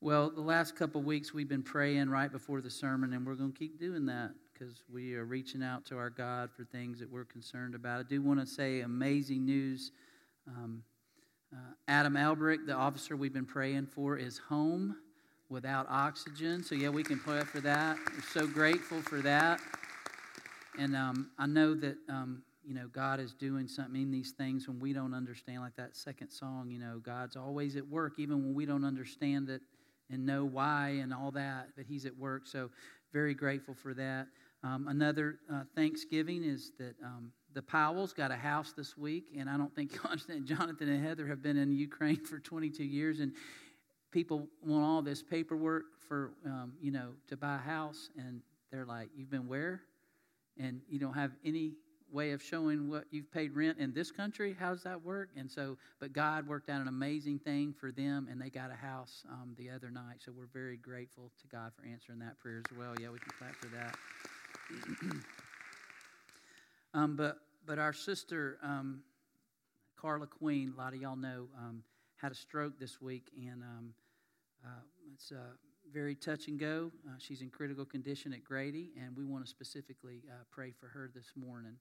Well, the last couple weeks we've been praying right before the sermon, and we're going to keep doing that because we are reaching out to our God for things that we're concerned about. I do want to say amazing news. Um, uh, Adam Elbrick, the officer we've been praying for, is home without oxygen. So, yeah, we can pray for that. We're so grateful for that. And um, I know that, um, you know, God is doing something in these things when we don't understand, like that second song, you know, God's always at work, even when we don't understand it and know why and all that, but He's at work. So, very grateful for that. Um, another uh, Thanksgiving is that um, the Powells got a house this week, and I don't think Jonathan and Heather have been in Ukraine for 22 years, and people want all this paperwork for um, you know to buy a house, and they're like, "You've been where?" And you don't have any way of showing what you've paid rent in this country. How does that work? And so, but God worked out an amazing thing for them, and they got a house um, the other night. So we're very grateful to God for answering that prayer as well. Yeah, we can clap for that. um, but but our sister um, Carla Queen, a lot of y'all know, um, had a stroke this week, and um, uh, it's. Uh, very touch and go. Uh, she's in critical condition at Grady, and we want to specifically uh, pray for her this morning.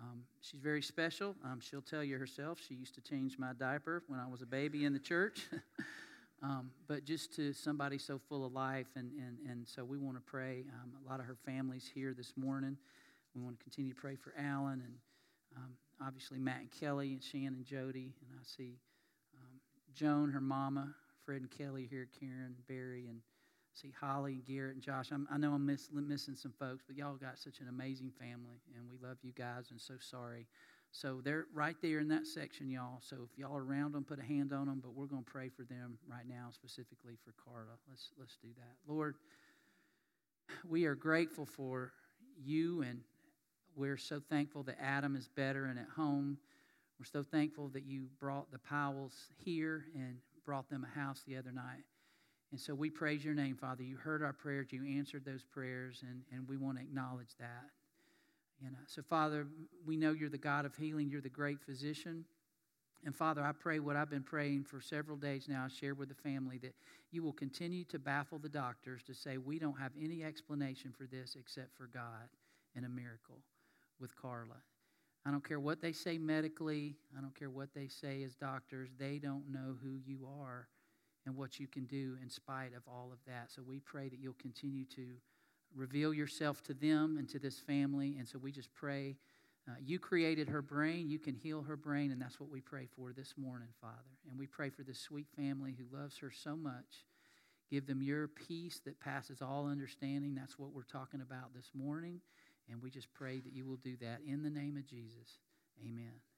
Um, she's very special. Um, she'll tell you herself. She used to change my diaper when I was a baby in the church. um, but just to somebody so full of life, and, and, and so we want to pray. Um, a lot of her family's here this morning. We want to continue to pray for Alan and um, obviously Matt and Kelly and Shannon and Jody. And I see um, Joan, her mama, Fred and Kelly here, Karen, Barry, and see Holly and Garrett and Josh. I'm, i know I'm miss, missing some folks, but y'all got such an amazing family, and we love you guys and so sorry. So they're right there in that section, y'all. So if y'all are around them, put a hand on them. But we're going to pray for them right now, specifically for Carla. Let's let's do that, Lord. We are grateful for you, and we're so thankful that Adam is better and at home. We're so thankful that you brought the Powells here and brought them a house the other night. And so we praise your name, Father. You heard our prayers, you answered those prayers, and, and we want to acknowledge that. And uh, so, Father, we know you're the God of healing, you're the great physician. And Father, I pray what I've been praying for several days now, I share with the family that you will continue to baffle the doctors to say we don't have any explanation for this except for God and a miracle with Carla. I don't care what they say medically, I don't care what they say as doctors, they don't know who you are and what you can do in spite of all of that. So we pray that you'll continue to reveal yourself to them and to this family. And so we just pray. Uh, you created her brain. You can heal her brain. And that's what we pray for this morning, Father. And we pray for this sweet family who loves her so much. Give them your peace that passes all understanding. That's what we're talking about this morning. And we just pray that you will do that in the name of Jesus. Amen.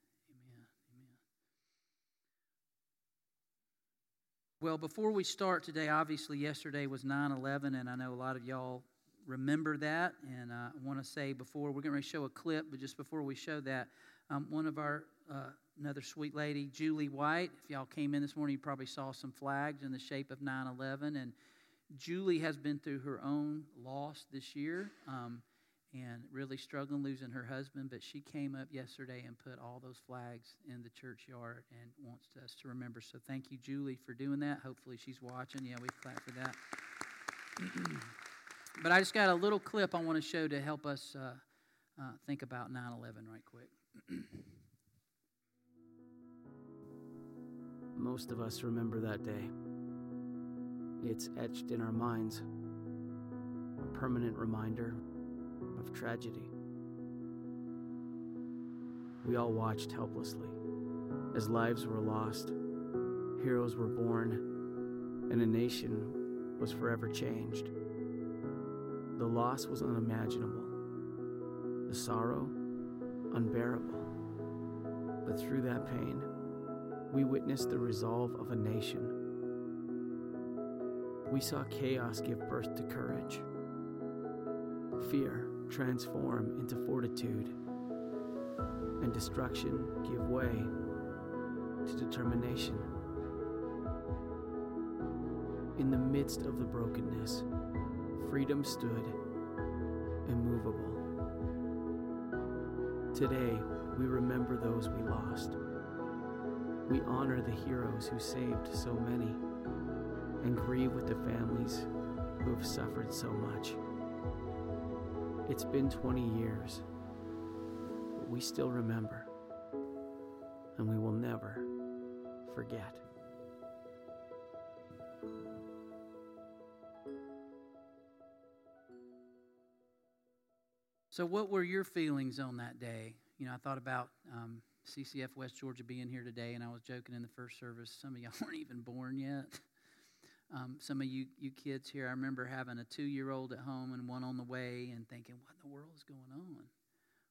Well, before we start today, obviously yesterday was 9 11, and I know a lot of y'all remember that. And uh, I want to say before, we're going to show a clip, but just before we show that, um, one of our, uh, another sweet lady, Julie White, if y'all came in this morning, you probably saw some flags in the shape of 9 11. And Julie has been through her own loss this year. Um, and really struggling losing her husband, but she came up yesterday and put all those flags in the churchyard and wants us to remember. So thank you, Julie, for doing that. Hopefully she's watching. Yeah, we clap for that. but I just got a little clip I want to show to help us uh, uh, think about 9 11 right quick. Most of us remember that day. It's etched in our minds, a permanent reminder of tragedy. We all watched helplessly as lives were lost, heroes were born, and a nation was forever changed. The loss was unimaginable, the sorrow unbearable. But through that pain, we witnessed the resolve of a nation. We saw chaos give birth to courage, fear transform into fortitude, and destruction give way to determination. In the midst of the brokenness, freedom stood immovable. Today, we remember those we lost. We honor the heroes who saved so many and grieve with the families who have suffered so much. It's been 20 years, but we still remember, and we will never forget. So, what were your feelings on that day? You know, I thought about um, CCF West Georgia being here today, and I was joking in the first service. Some of y'all weren't even born yet. Um, some of you, you kids here, I remember having a two year old at home and one on the way and thinking, what in the world is going on?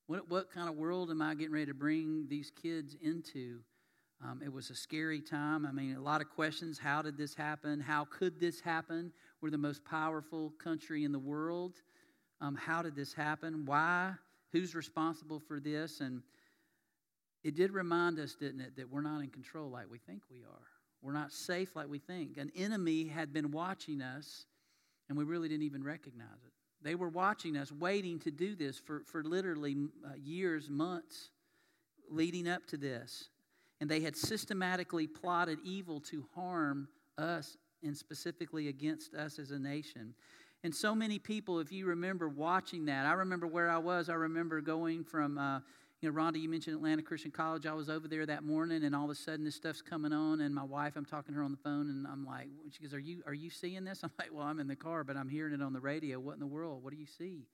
What, what kind of world am I getting ready to bring these kids into? Um, it was a scary time. I mean, a lot of questions. How did this happen? How could this happen? We're the most powerful country in the world. Um, how did this happen? Why? Who's responsible for this? And it did remind us, didn't it, that we're not in control like we think we are. We're not safe like we think. An enemy had been watching us, and we really didn't even recognize it. They were watching us, waiting to do this for, for literally uh, years, months leading up to this. And they had systematically plotted evil to harm us and specifically against us as a nation. And so many people, if you remember watching that, I remember where I was. I remember going from, uh, you know, Rhonda, you mentioned Atlanta Christian College. I was over there that morning, and all of a sudden this stuff's coming on. And my wife, I'm talking to her on the phone, and I'm like, she goes, "Are you are you seeing this?" I'm like, "Well, I'm in the car, but I'm hearing it on the radio. What in the world? What do you see?"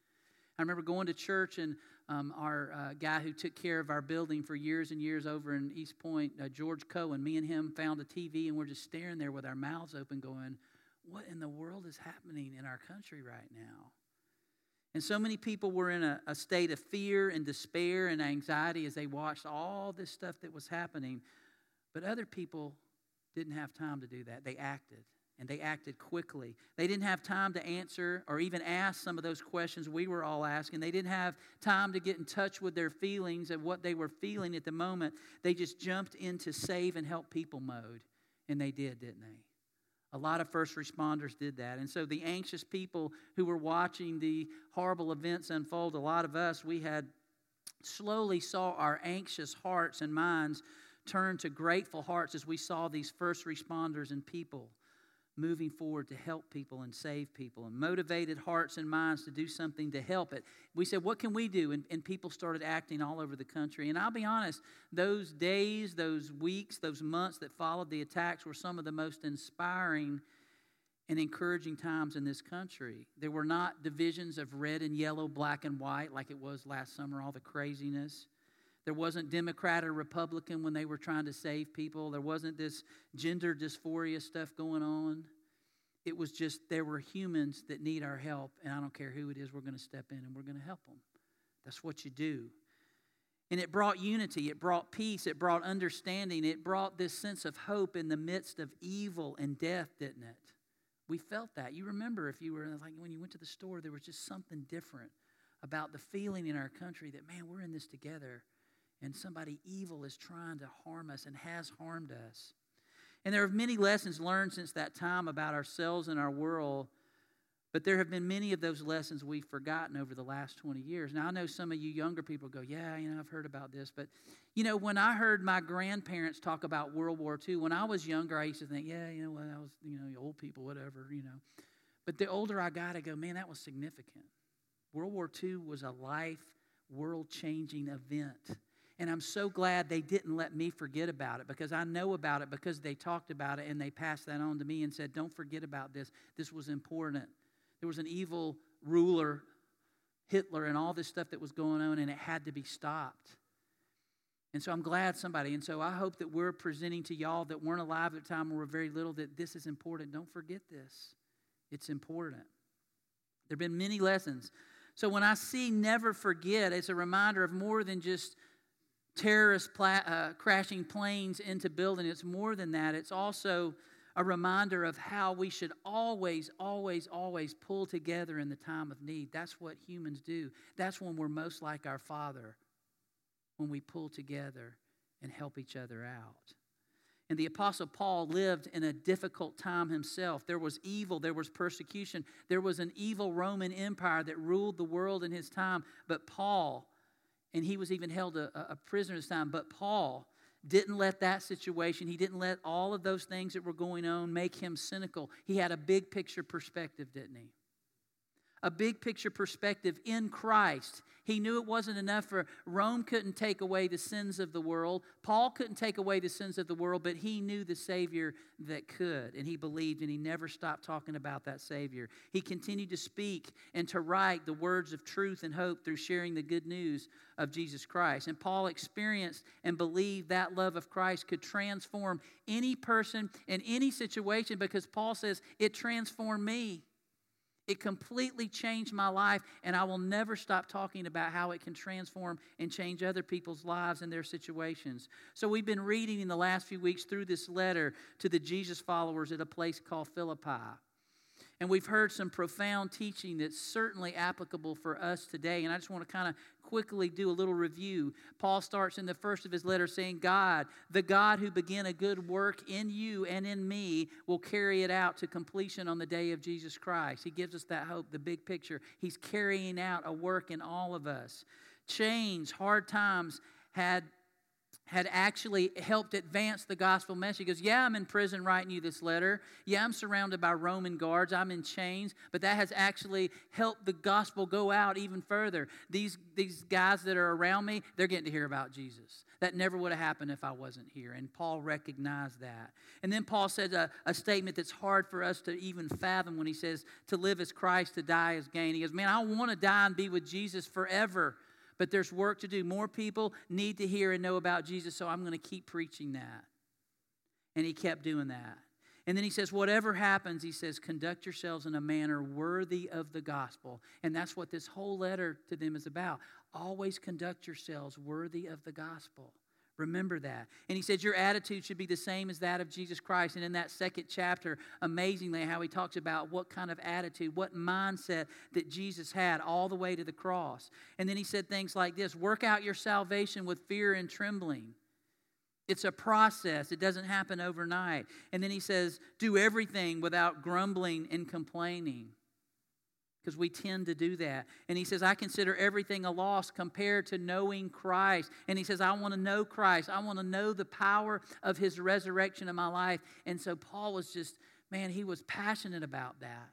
I remember going to church, and um, our uh, guy who took care of our building for years and years over in East Point, uh, George Cohen, me and him found a TV, and we're just staring there with our mouths open, going, what in the world is happening in our country right now? And so many people were in a, a, state of fear and despair and anxiety as they watched all this stuff that was happening. But other people didn't have time to do that. They acted, and they acted quickly. They didn't have time to answer or even ask some of those questions we were all asking. They didn't have time to get in touch with their feelings and what they were feeling at the moment. They just jumped into save and help people mode. And they did, didn't they? A lot of first responders did that. And so the anxious people who were watching the horrible events unfold, a lot of us, we had slowly saw our anxious hearts and minds turn to grateful hearts as we saw these first responders and people moving forward to help people and save people and motivated hearts and minds to do something to help it. We said, What can we do? And, and, people started acting all over the country. And I'll be honest, those days, those weeks, those months that followed the attacks were some of the most inspiring and encouraging times in this country. There were not divisions of red and yellow, black and white like it was last summer, all the craziness. There wasn't Democrat or Republican when they were trying to save people. There wasn't this gender dysphoria stuff going on. It was just there were humans that need our help, and I don't care who it is, we're going to step in and we're going to help them. That's what you do. And it brought unity, it brought peace, it brought understanding, it brought this sense of hope in the midst of evil and death, didn't it? We felt that. You remember if you were like when you went to the store, there was just something different about the feeling in our country that, man, we're in this together and somebody evil is trying to harm us and has harmed us. And there are many lessons learned since that time about ourselves and our world, but there have been many of those lessons we've forgotten over the last 20 years. Now, I know some of you younger people go, Yeah, you know, I've heard about this. But, you know, when I heard my grandparents talk about World War II, when I was younger, I used to think, Yeah, you know, well, I was, you know, old people, whatever, you know. But the older I got, I go, Man, that was significant. World War II was a life, world changing event. And I'm so glad they didn't let me forget about it because I know about it because they talked about it and they passed that on to me and said, Don't forget about this. This was important. There was an evil ruler, Hitler, and all this stuff that was going on, and it had to be stopped. And so I'm glad somebody, and so I hope that we're presenting to y'all that weren't alive at the time or were very little that this is important. Don't forget this. It's important. There have been many lessons. So when I see never forget, it's a reminder of more than just terrorists pla- uh, crashing planes into buildings. It's more than that. It's also a reminder of how we should always, always, always pull together in the time of need. That's what humans do. That's when we're most like our Father, when we pull together and help each other out. And the Apostle Paul lived in a difficult time himself. There was evil, there was persecution, there was an evil Roman Empire that ruled the world in his time. But Paul, and he was even held a, a prisoner this time. But Paul, didn't let that situation, he didn't let all of those things that were going on make him cynical. He had a big picture perspective, didn't he? A big picture perspective in Christ. He knew it wasn't enough for Rome couldn't take away the sins of the world. Paul couldn't take away the sins of the world, but he knew the Savior that could. And he believed, and he never stopped talking about that Savior. He continued to speak and to write the words of truth and hope through sharing the good news of Jesus Christ. And Paul experienced and believed that love of Christ could transform any person in any situation because Paul says, It transformed me. It completely changed my life, and I will never stop talking about how it can transform and change other people's lives and their situations. So, we've been reading in the last few weeks through this letter to the Jesus followers at a place called Philippi. And we've heard some profound teaching that's certainly applicable for us today. And I just want to kind of quickly do a little review. Paul starts in the first of his letter saying, God, the God who began a good work in you and in me, will carry it out to completion on the day of Jesus Christ. He gives us that hope, the big picture. He's carrying out a work in all of us. Change, hard times had had actually helped advance the gospel message. He goes, Yeah, I'm in prison writing you this letter. Yeah, I'm surrounded by Roman guards. I'm in chains. But that has actually helped the gospel go out even further. These, these guys that are around me, they're getting to hear about Jesus. That never would have happened if I wasn't here. And Paul recognized that. And then Paul says a, a statement that's hard for us to even fathom when he says, To live as Christ, to die as gain. He goes, Man, I want to die and be with Jesus forever but there's work to do. More people need to hear and know about Jesus, so I'm going to keep preaching that. And he kept doing that. And then he says, whatever happens, he says, conduct yourselves in a manner worthy of the gospel. And that's what this whole letter to them is about. Always conduct yourselves worthy of the gospel. Remember that. And he said, Your attitude should be the same as that of Jesus Christ. And in that second chapter, amazingly, how he talks about what kind of attitude, what mindset that Jesus had all the way to the cross. And then he said things like this Work out your salvation with fear and trembling. It's a process, it doesn't happen overnight. And then he says, Do everything without grumbling and complaining because we tend to do that. And he says, I consider everything a loss compared to knowing Christ. And he says, I want to know Christ. I want to know the power of his resurrection in my life. And so Paul was just, man, he was passionate about that.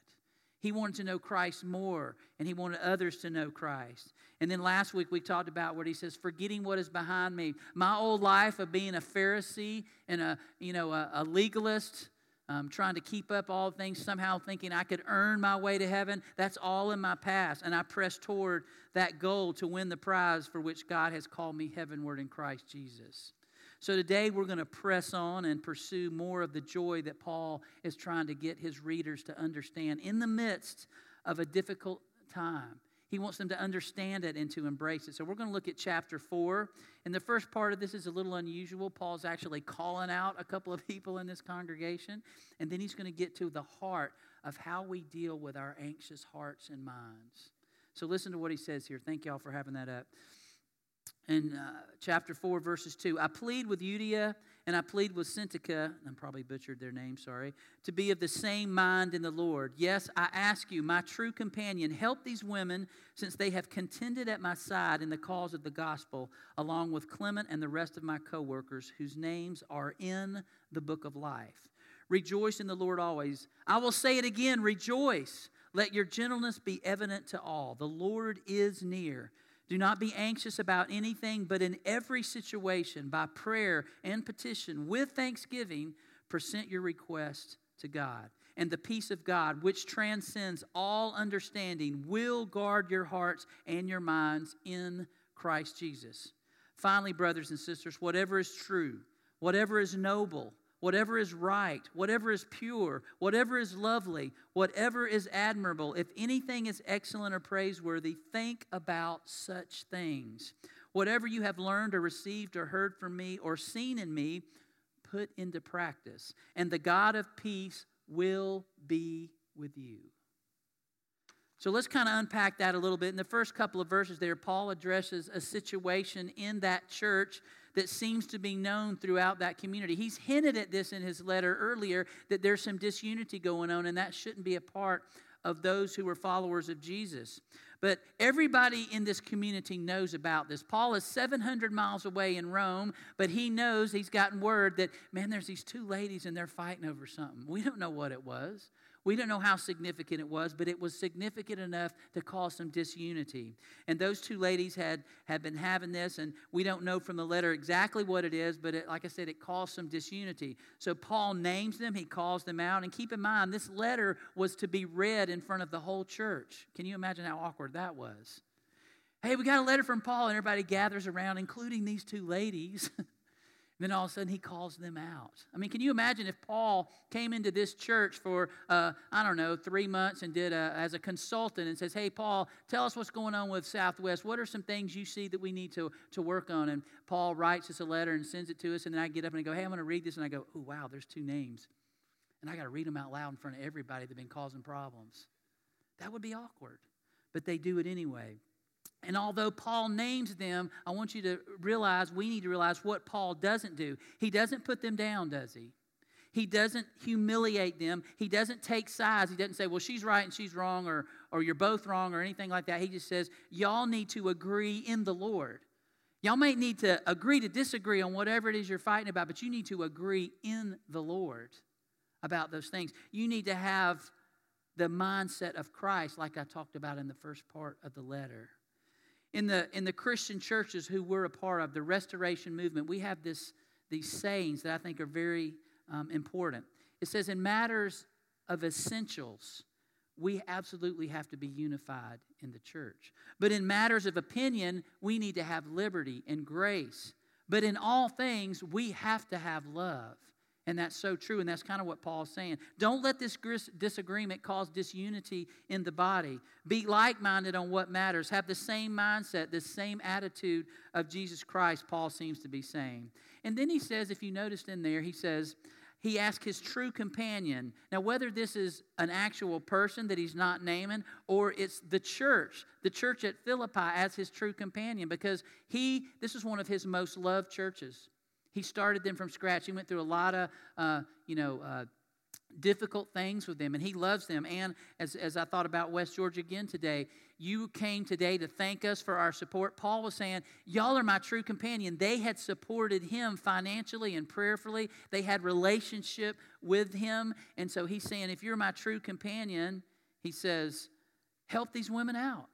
He wanted to know Christ more, and he wanted others to know Christ. And then last week we talked about what he says, forgetting what is behind me. My old life of being a Pharisee and a, you know, a, a legalist, um, trying to keep up all things, somehow thinking I could earn my way to heaven. That's all in my past. And I press toward that goal to win the prize for which God has called me heavenward in Christ Jesus. So today we're going to press on and pursue more of the joy that Paul is trying to get his readers to understand in the midst of a difficult time. He wants them to understand it and to embrace it. So we're going to look at chapter 4. And the first part of this is a little unusual. Paul's actually calling out a couple of people in this congregation. And then he's going to get to the heart of how we deal with our anxious hearts and minds. So listen to what he says here. Thank y'all for having that up. In uh, chapter 4, verses 2, I plead with Euodia and I plead with Syntyche, I'm probably butchered their name, sorry, to be of the same mind in the Lord. Yes, I ask you, my true companion, help these women since they have contended at my side in the cause of the gospel, along with Clement and the rest of my co workers, whose names are in the book of life. Rejoice in the Lord always. I will say it again rejoice. Let your gentleness be evident to all. The Lord is near. Do not be anxious about anything, but in every situation, by prayer and petition, with thanksgiving, present your request to God. And the peace of God, which transcends all understanding, will guard your hearts and your minds in Christ Jesus. Finally, brothers and sisters, whatever is true, whatever is noble, whatever is right, whatever is pure, whatever is lovely, whatever is admirable, if anything is excellent or praiseworthy, think about such things. Whatever you have learned or received or heard from me or seen in me, put into practice, and the God of peace will be with you. So let's kind of unpack that a little bit. In the first couple of verses there, Paul addresses a situation in that church that seems to be known throughout that community. He's hinted at this in his letter earlier that there's some disunity going on, and that shouldn't be a part of those who were followers of Jesus. But everybody in this community knows about this. Paul is 700 miles away in Rome, but he knows he's gotten word that, man, there's these two ladies and they're fighting over something. We don't know what it was. We don't know how significant it was, but it was significant enough to cause some disunity. And those two ladies had, had been having this, and we don't know from the letter exactly what it is, but it, like I said, it caused some disunity. So Paul names them, he calls them out. And keep in mind, this letter was to be read in front of the whole church. Can you imagine how awkward that was? Hey, we got a letter from Paul, and everybody gathers around, including these two ladies. then all of a sudden he calls them out. I mean, can you imagine if Paul came into this church for, uh, I don't know, three months and did a, as a consultant and says, Hey, Paul, tell us what's going on with Southwest. What are some things you see that we need to, to work on? And Paul writes us a letter and sends it to us. And then I get up and I go, Hey, I'm going to read this. And I go, Oh, wow, there's two names. And I got to read them out loud in front of everybody that have been causing problems. That would be awkward. But they do it anyway. And although Paul names them, I want you to realize, we need to realize what Paul doesn't do. He doesn't put them down, does he? He doesn't humiliate them. He doesn't take sides. He doesn't say, well, she's right and she's wrong, or, or you're both wrong, or anything like that. He just says, y'all need to agree in the Lord. Y'all may need to agree to disagree on whatever it is you're fighting about, but you need to agree in the Lord about those things. You need to have the mindset of Christ, like I talked about in the first part of the letter in the in the Christian churches who we're a part of, the Restoration movement, we have this these sayings that I think are very um, important. It says, in matters of essentials, we absolutely have to be unified in the church. But in matters of opinion, we need to have liberty and grace. But in all things, we have to have love. And that's so true, and that's kind of what Paul's saying. Don't let this disagreement cause disunity in the body. Be like minded on what matters. Have the same mindset, the same attitude of Jesus Christ, Paul seems to be saying. And then he says, if you noticed in there, he says, he asked his true companion. Now, whether this is an actual person that he's not naming or it's the church, the church at Philippi as his true companion, because he, this is one of his most loved churches. He started them from scratch. He went through a lot of, uh, you know, uh, difficult things with them, and he loves them. And as, as I thought about West Georgia again today, you came today to thank us for our support. Paul was saying, Y'all are my true companion. They had supported him financially and prayerfully, they had relationship with him. And so he's saying, If you're my true companion, he says, help these women out.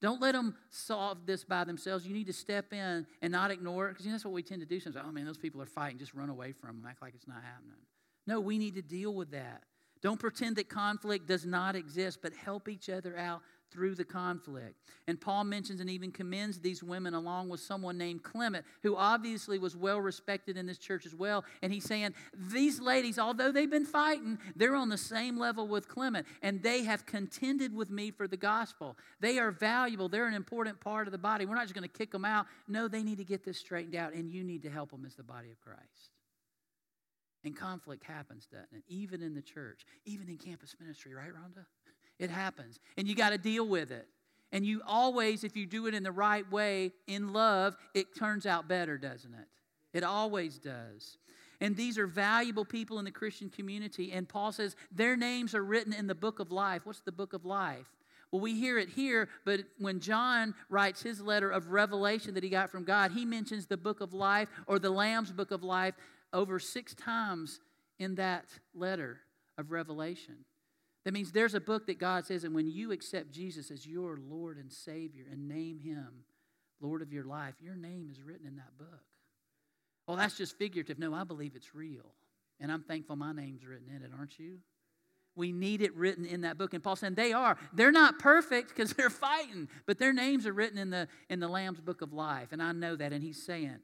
Don't let them solve this by themselves. You need to step in and not ignore it because you know, that's what we tend to do sometimes. Oh man, those people are fighting. Just run away from them, act like it's not happening. No, we need to deal with that. Don't pretend that conflict does not exist, but help each other out through the conflict. And Paul mentions and even commends these women along with someone named Clement, who obviously was well respected in this church as well. And he's saying, These ladies, although they've been fighting, they're on the same level with Clement, and they have contended with me for the gospel. They are valuable, they're an important part of the body. We're not just going to kick them out. No, they need to get this straightened out, and you need to help them as the body of Christ. And conflict happens, doesn't it? Even in the church, even in campus ministry, right, Rhonda? It happens. And you got to deal with it. And you always, if you do it in the right way, in love, it turns out better, doesn't it? It always does. And these are valuable people in the Christian community. And Paul says their names are written in the book of life. What's the book of life? Well, we hear it here, but when John writes his letter of revelation that he got from God, he mentions the book of life or the Lamb's book of life over six times in that letter of revelation. That means there's a book that God says, and when you accept Jesus as your Lord and Savior and name Him Lord of your life, your name is written in that book. Well, that's just figurative. No, I believe it's real. And I'm thankful my name's written in it, aren't you? We need it written in that book. And Paul said they are. They're not perfect because they're fighting, but their names are written in the in the Lamb's book of life. And I know that. And he's saying,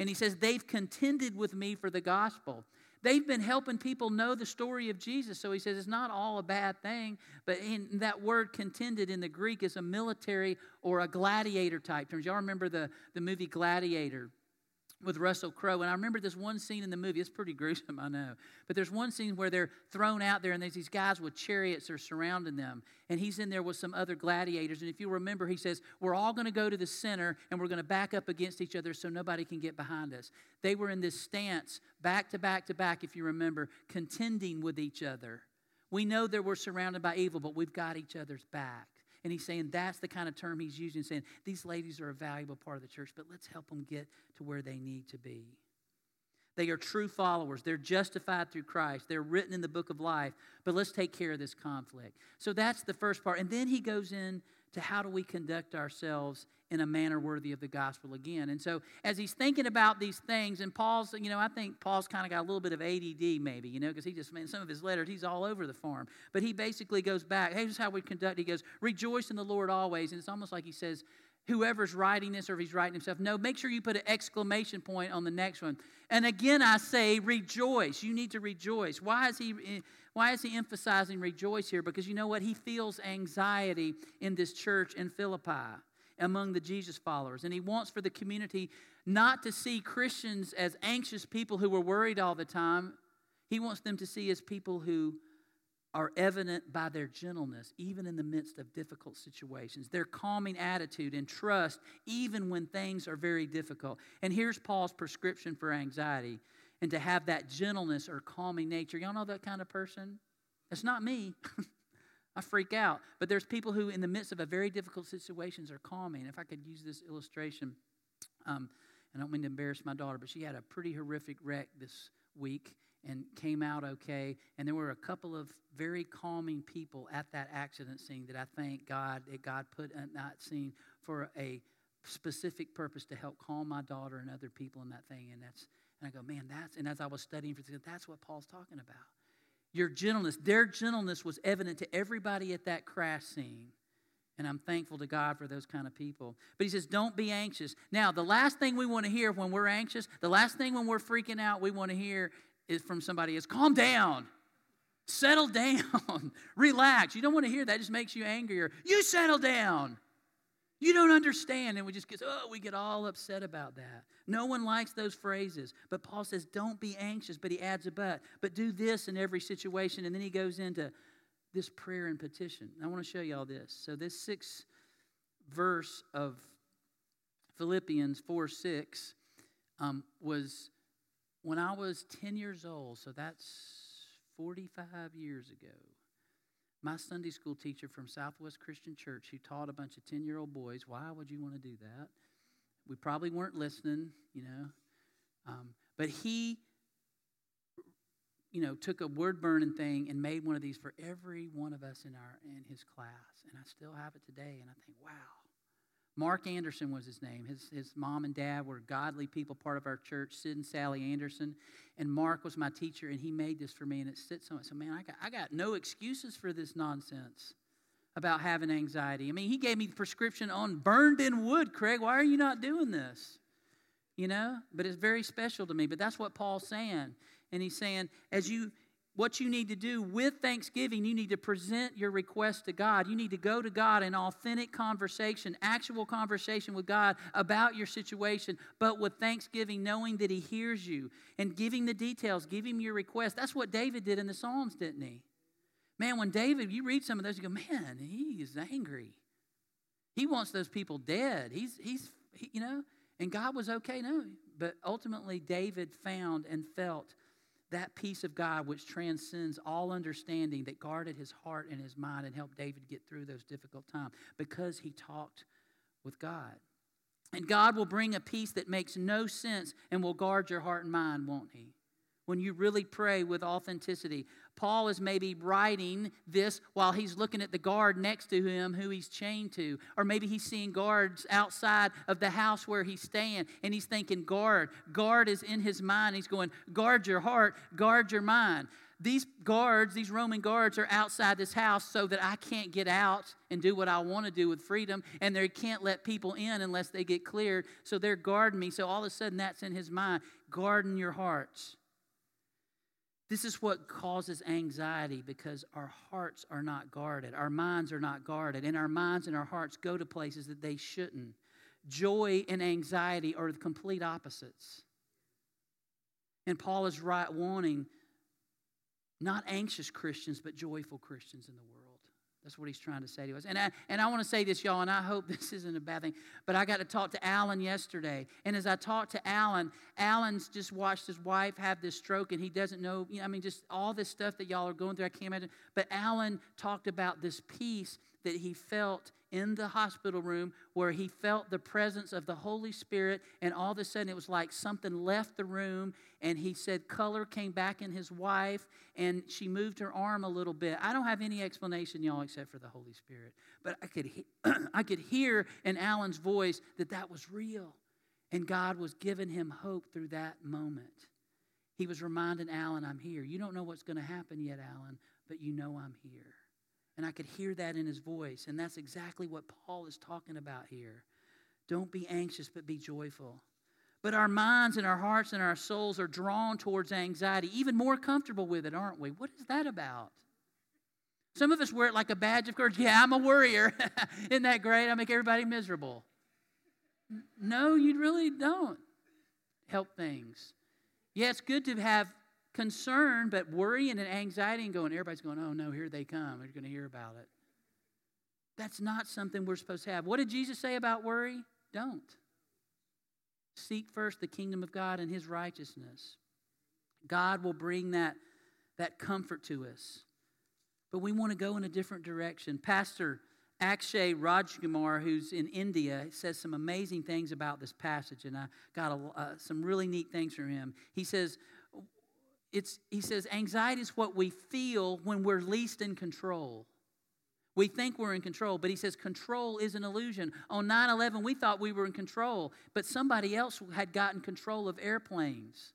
and he says, they've contended with me for the gospel. They've been helping people know the story of Jesus. So he says it's not all a bad thing, but in that word contended in the Greek is a military or a gladiator type terms. Y'all remember the, the movie Gladiator? With Russell Crowe. And I remember this one scene in the movie. It's pretty gruesome, I know. But there's one scene where they're thrown out there and there's these guys with chariots are surrounding them. And he's in there with some other gladiators. And if you remember, he says, We're all going to go to the center and we're going to back up against each other so nobody can get behind us. They were in this stance, back to back to back, if you remember, contending with each other We know that we're surrounded by evil, but we've got each other's back. And he's saying that's the kind of term he's using, saying these ladies are a valuable part of the church, but let's help them get to where they need to be. They are true followers. They're justified through Christ. They're written in the book of life. But let's take care of this conflict. So that's the first part. And then he goes in to how do we conduct ourselves in a manner worthy of the gospel again. And so as he's thinking about these things, and Paul's, you know, I think Paul's kind of got a little bit of ADD maybe, you know, because he just, in some of his letters, he's all over the farm. But he basically goes back, hey, this is how we conduct. He goes, rejoice in the Lord always. And it's almost like he says, whoever's writing this or if he's writing himself. No, make sure you put an exclamation point on the next one. And again, I say rejoice. You need to rejoice. Why is he? Eh, Why is he emphasizing rejoice here? Because you know what? He feels anxiety in this church in Philippi among the Jesus followers. And he wants for the community not to see Christians as anxious people who were worried all the time. He wants them to see as people who are evident by their gentleness, even in the midst of difficult situations, their calming attitude and trust, even when things are very difficult. And here's Paul's prescription for anxiety and to have that gentleness or calming nature. Y'all know that kind of person? It's not me. I freak out. But there's people who, in the midst of a very difficult situations, are calming. If I could use this illustration, um, I don't mean to embarrass my daughter, but she had a pretty horrific wreck this week and came out okay. And there were a couple of very calming people at that accident scene that I thank God that God put in that scene for a specific purpose to help calm my daughter and other people in that thing. And that's and I go, man, that's and as I was studying for this, that's what Paul's talking about. Your gentleness, their gentleness was evident to everybody at that crash scene. And I'm thankful to God for those kind of people. But he says, don't be anxious. Now, the last thing we want to hear when we're anxious, the last thing when we're freaking out, we want to hear is from somebody is calm down. Settle down. Relax. You don't want to hear that. It just makes you angrier. You settle down. You don't understand. And we just get, oh, we get all upset about that. No one likes those phrases. But Paul says, don't be anxious. But he adds a but. But do this in every situation. And then he goes into this prayer and petition. I want to show you all this. So, this sixth verse of Philippians 4 6 um, was when I was 10 years old, so that's 45 years ago, my Sunday school teacher from Southwest Christian Church, who taught a bunch of 10 year old boys, why would you want to do that? We probably weren't listening, you know. Um, but he, you know, took a word burning thing and made one of these for every one of us in our in his class, and I still have it today. And I think, wow, Mark Anderson was his name. His, his mom and dad were godly people, part of our church, Sid and Sally Anderson. And Mark was my teacher, and he made this for me, and it sits on it. So, man, I got, I got no excuses for this nonsense about having anxiety. I mean, he gave me the prescription on burned in wood, Craig. Why are you not doing this? You know? But it's very special to me. But that's what Paul's saying. And he's saying, as you what you need to do with thanksgiving, you need to present your request to God. You need to go to God in authentic conversation, actual conversation with God about your situation, but with thanksgiving, knowing that He hears you and giving the details, Him your request. That's what David did in the Psalms, didn't he? Man, when David, you read some of those, you go, man, he is angry. He wants those people dead. He's, he's, he, you know, and God was okay. No, but ultimately, David found and felt that peace of God which transcends all understanding that guarded his heart and his mind and helped David get through those difficult times because he talked with God. And God will bring a peace that makes no sense and will guard your heart and mind, won't he? When you really pray with authenticity. Paul is maybe writing this while he's looking at the guard next to him who he's chained to. Or maybe he's seeing guards outside of the house where he's staying and he's thinking, guard. Guard is in his mind. He's going, guard your heart, guard your mind. These guards, these Roman guards, are outside this house so that I can't get out and do what I want to do with freedom, and they can't let people in unless they get cleared. So they're guarding me. So all of a sudden, that's in his mind. Guarding your hearts. This is what causes anxiety because our hearts are not guarded. Our minds are not guarded. And our minds and our hearts go to places that they shouldn't. Joy and anxiety are the complete opposites. And Paul is right wanting not anxious Christians, but joyful Christians in the world. That's what he's trying to say to us. And I, and I want to say this, y'all, and I hope this isn't a bad thing, but I got to talk to Alan yesterday. And as I talked to Alan, Alan's just watched his wife have this stroke, and he doesn't know, you know, I mean, just all this stuff that y'all are going through, I can't imagine. But Alan talked about this peace that he felt in the hospital room where he felt the presence of the Holy Spirit, and all of a sudden it was like something left the room, and he said color came back in his wife, and she moved her arm a little bit. I don't have any explanation, y'all, except for the Holy Spirit, but I could, he- I could hear in Alan's voice that that was real, and God was giving him hope through that moment. He was reminding Alan, I'm here. You don't know what's going to happen yet, Alan, but you know I'm here. And I could hear that in his voice. And that's exactly what Paul is talking about here. Don't be anxious, but be joyful. But our minds and our hearts and our souls are drawn towards anxiety, even more comfortable with it, aren't we? What is that about? Some of us wear it like a badge of courage. Yeah, I'm a worrier. Isn't that great? I make everybody miserable. No, you really don't help things. Yeah, it's good to have concern, but worry and anxiety and going, everybody's going, oh no, here they come. You're going to hear about it. That's not something we're supposed to have. What did Jesus say about worry? Don't. Seek first the kingdom of God and his righteousness. God will bring that, that comfort to us. But we want to go in a different direction. Pastor Akshay Rajkumar, who's in India, says some amazing things about this passage, and I got a, uh, some really neat things from him. He says, it's, he says, anxiety is what we feel when we're least in control. We think we're in control, but he says control is an illusion. On 9 11, we thought we were in control, but somebody else had gotten control of airplanes.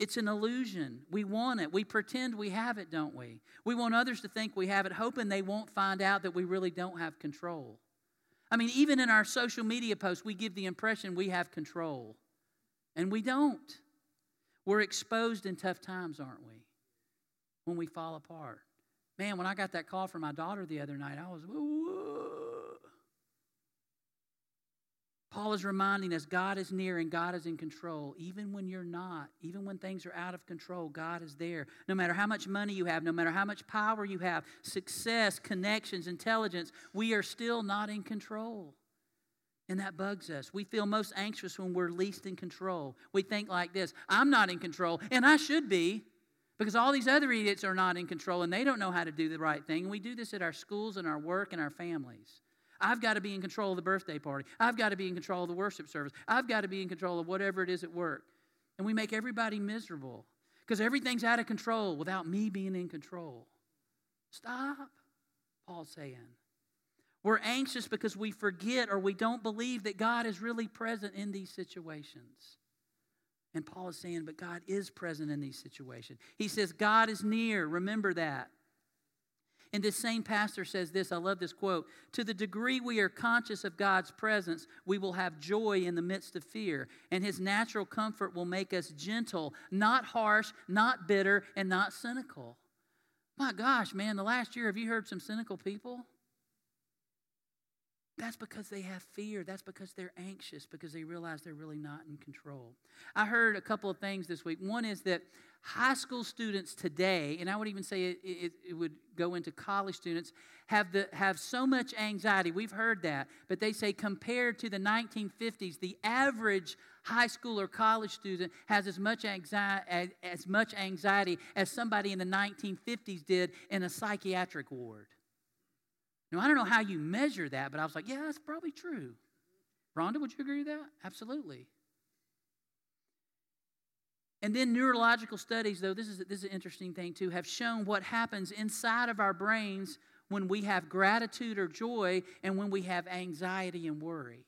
It's an illusion. We want it. We pretend we have it, don't we? We want others to think we have it, hoping they won't find out that we really don't have control. I mean, even in our social media posts, we give the impression we have control, and we don't. We're exposed in tough times, aren't we? When we fall apart. Man, when I got that call from my daughter the other night, I was, Whoa. Paul is reminding us God is near and God is in control. Even when you're not, even when things are out of control, God is there. No matter how much money you have, no matter how much power you have, success, connections, intelligence, we are still not in control. And that bugs us. We feel most anxious when we're least in control. We think like this I'm not in control, and I should be, because all these other idiots are not in control and they don't know how to do the right thing. And we do this at our schools and our work and our families. I've got to be in control of the birthday party. I've got to be in control of the worship service. I've got to be in control of whatever it is at work. And we make everybody miserable because everything's out of control without me being in control. Stop, Paul's saying. We're anxious because we forget or we don't believe that God is really present in these situations. And Paul is saying, but God is present in these situations. He says, God is near. Remember that. And this same pastor says this I love this quote To the degree we are conscious of God's presence, we will have joy in the midst of fear, and his natural comfort will make us gentle, not harsh, not bitter, and not cynical. My gosh, man, the last year, have you heard some cynical people? That's because they have fear. That's because they're anxious, because they realize they're really not in control. I heard a couple of things this week. One is that high school students today, and I would even say it, it, it, would go into college students, have, the, have so much anxiety. We've heard that. But they say compared to the 1950s, the average high school or college student has as much anxiety, as much anxiety as somebody in the 1950s did in a psychiatric ward. Now, I don't know how you measure that, but I was like, yeah, that's probably true. Rhonda, would you agree with that? Absolutely. And then neurological studies, though, this is, this is an interesting thing too, have shown what happens inside of our brains when we have gratitude or joy and when we have anxiety and worry.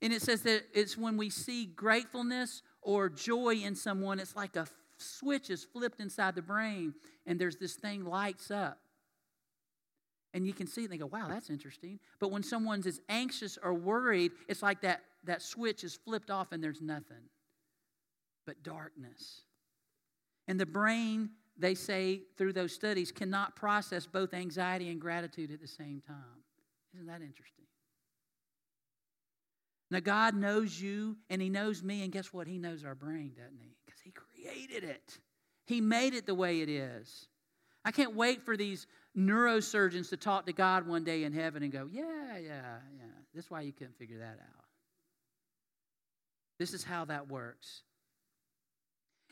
And it says that it's when we see gratefulness or joy in someone, it's like a switch is flipped inside the brain and there's this thing lights up. And you can see and they go, wow, that's interesting. But when someone's is anxious or worried, it's like that, that switch is flipped off and there's nothing but darkness. And the brain, they say through those studies, cannot process both anxiety and gratitude at the same time. Isn't that interesting? Now, God knows you and He knows me, and guess what? He knows our brain, doesn't He? Because He created it, He made it the way it is. I can't wait for these neurosurgeons to talk to God one day in heaven and go, Yeah, yeah, yeah. That's why you couldn't figure that out. This is how that works.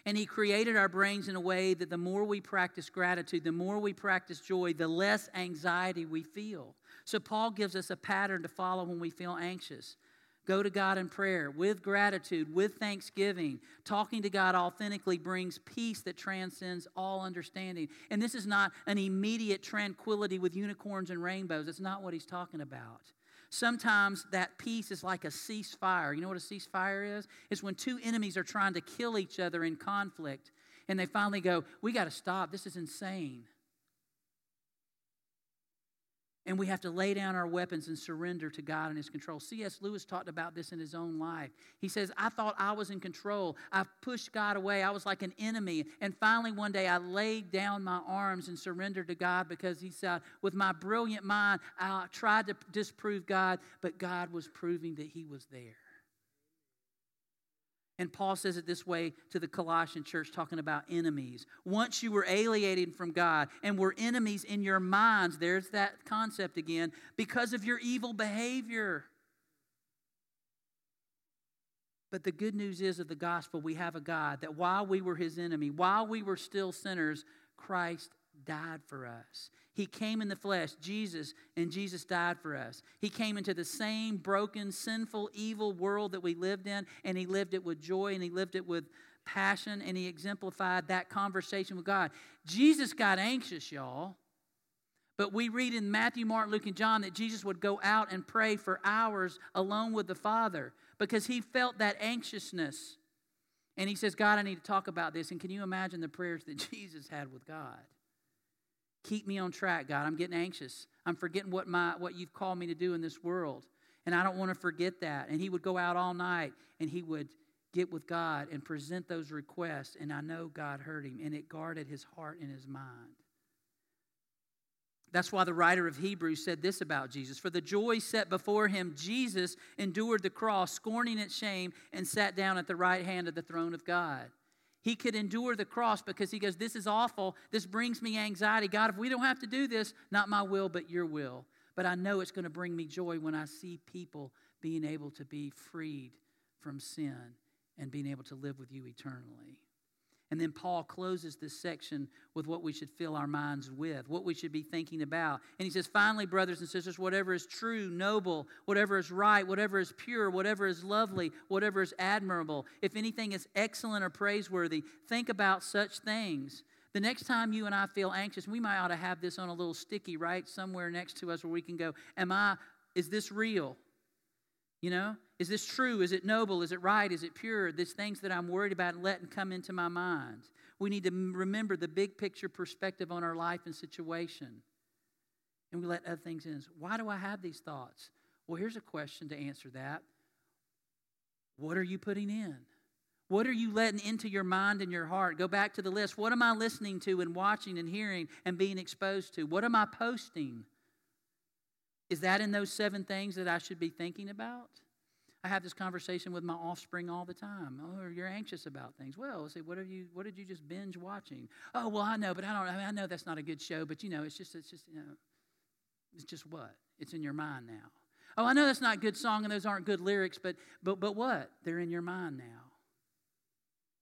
And He created our brains in a way that the more we practice gratitude, the more we practice joy, the less anxiety we feel. So, Paul gives us a pattern to follow when we feel anxious. Go to God in prayer with gratitude, with thanksgiving. Talking to God authentically brings peace that transcends all understanding. And this is not an immediate tranquility with unicorns and rainbows. It's not what he's talking about. Sometimes that peace is like a ceasefire. You know what a ceasefire is? It's when two enemies are trying to kill each other in conflict, and they finally go, We got to stop. This is insane and we have to lay down our weapons and surrender to God and His control. C.S. Lewis talked about this in his own life. He says, I thought I was in control. I pushed God away. I was like an enemy. And finally, one day, I laid down my arms and surrendered to God because He said, with my brilliant mind, I tried to disprove God, but God was proving that He was there. And Paul says it this way to the Colossian church, talking about enemies. Once you were alienated from God and were enemies in your minds, there's that concept again, because of your evil behavior. But the good news is of the gospel, we have a God that while we were his enemy, while we were still sinners, Christ died for us. He came in the flesh, Jesus, and Jesus died for us. He came into the same broken, sinful, evil world that we lived in, and He lived it with joy and He lived it with passion, and He exemplified that conversation with God. Jesus got anxious, y'all. But we read in Matthew, Mark, Luke, and John that Jesus would go out and pray for hours alone with the Father because he felt that anxiousness. And he says, God, I need to talk about this. And can you imagine the prayers that Jesus had with God? Keep me on track, God. I'm getting anxious. I'm forgetting what, my, what you've called me to do in this world. And I don't want to forget that. And he would go out all night and he would get with God and present those requests. And I know God heard him and it guarded his heart and his mind. That's why the writer of Hebrews said this about Jesus. For the joy set before him, Jesus endured the cross, scorning its shame, and sat down at the right hand of the throne of God. He could endure the cross because he goes, This is awful. This brings me anxiety. God, if we don't have to do this, not my will, but your will. But I know it's going to bring me joy when I see people being able to be freed from sin and being able to live with you eternally. And then Paul closes this section with what we should fill our minds with, what we should be thinking about. And he says, finally, brothers and sisters, whatever is true, noble, whatever is right, whatever is pure, whatever is lovely, whatever is admirable, if anything is excellent or praiseworthy, think about such things. The next time you and I feel anxious, we might ought to have this on a little sticky, right, somewhere next to us where we can go, Am I, is this real? You know, is this true? Is it noble? Is it right? Is it pure? These things that I'm worried about and letting come into my mind. We need to remember the big picture perspective on our life and situation. And we let other things in. Why do I have these thoughts? Well, here's a question to answer that. What are you putting in? What are you letting into your mind and your heart? Go back to the list. What am I listening to and watching and hearing and being exposed to? What am I posting? Is that in those seven things that I should be thinking about? Have this conversation with my offspring all the time. Oh, you're anxious about things. Well, I say, what have you? What did you just binge watching? Oh, well, I know, but I don't. I, mean, I know that's not a good show, but you know, it's just, it's just, you know, it's just what? It's in your mind now. Oh, I know that's not a good song and those aren't good lyrics, but but but what? They're in your mind now.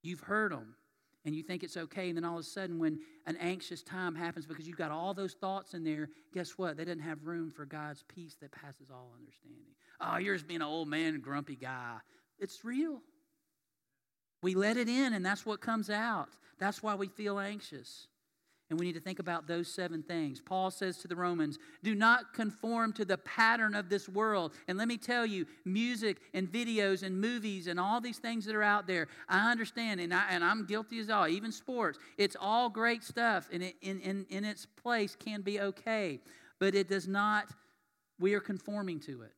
You've heard them and you think it's okay, and then all of a sudden, when an anxious time happens because you've got all those thoughts in there, guess what? They didn't have room for God's peace that passes all understanding. Oh, you're just being an old man, grumpy guy. It's real. We let it in, and that's what comes out. That's why we feel anxious. And we need to think about those seven things. Paul says to the Romans, do not conform to the pattern of this world. And let me tell you, music and videos and movies and all these things that are out there, I understand, and, I, and I'm guilty as all, even sports. It's all great stuff, and it, in, in, in its place can be okay. But it does not, we are conforming to it.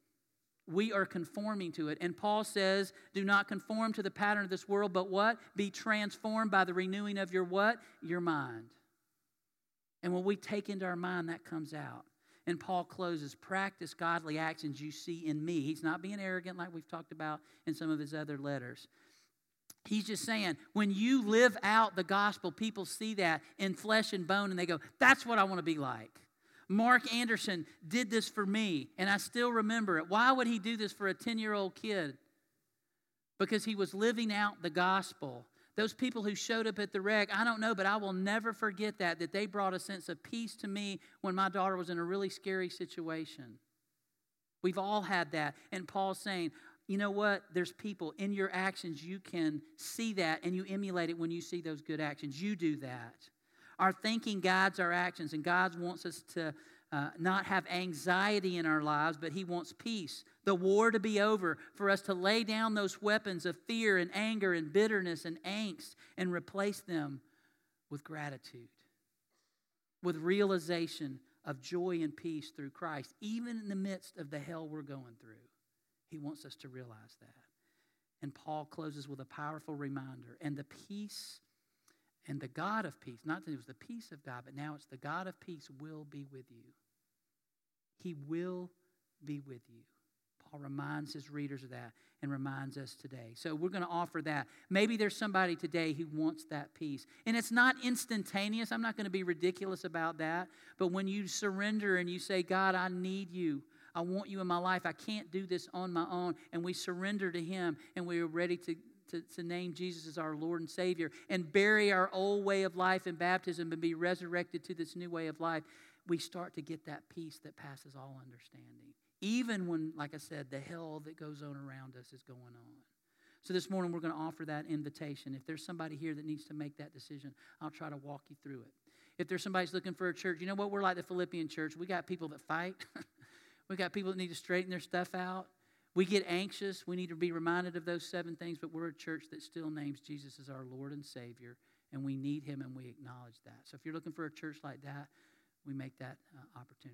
We are conforming to it. And Paul says, do not conform to the pattern of this world, but what? Be transformed by the renewing of your what? Your mind. And when we take into our mind, that comes out. And Paul closes practice godly actions you see in me. He's not being arrogant like we've talked about in some of his other letters. He's just saying, when you live out the gospel, people see that in flesh and bone and they go, That's what I want to be like. Mark Anderson did this for me, and I still remember it. Why would he do this for a 10 year old kid? Because he was living out the gospel. Those people who showed up at the wreck, I don't know, but I will never forget that, that they brought a sense of peace to me when my daughter was in a really scary situation. We've all had that. And Paul's saying, you know what? There's people in your actions, you can see that and you emulate it when you see those good actions. You do that. Our thinking guides our actions, and God wants us to uh, not have anxiety in our lives, but He wants peace, the war to be over, for us to lay down those weapons of fear and anger and bitterness and angst and replace them with gratitude, with realization of joy and peace through Christ, even in the midst of the hell we're going through. He wants us to realize that. And Paul closes with a powerful reminder and the peace and the God of peace, not that it was the peace of God, but now it's the God of peace will be with you. He will be with you. Paul reminds his readers of that and reminds us today. So we're going to offer that. Maybe there's somebody today who wants that peace. And it's not instantaneous. I'm not going to be ridiculous about that. But when you surrender and you say, God, I need you. I want you in my life. I can't do this on my own. And we surrender to Him and we are ready to to, to name Jesus as our Lord and Savior and bury our old way of life in baptism and be resurrected to this new way of life, we start to get that peace that passes all understanding. Even when, like I said, the hell that goes on around us is going on. So this morning we're going to offer that invitation. If there's somebody here that needs to make that decision, I'll try to walk you through it. If there's somebody's looking for a church, you know what? We're like the Philippian church. We got people that fight. we got people that need to straighten their stuff out. We get anxious. We need to be reminded of those seven things, but we're a church that still names Jesus as our Lord and Savior, and we need Him and we acknowledge that. So if you're looking for a church like that, we make that uh, opportunity.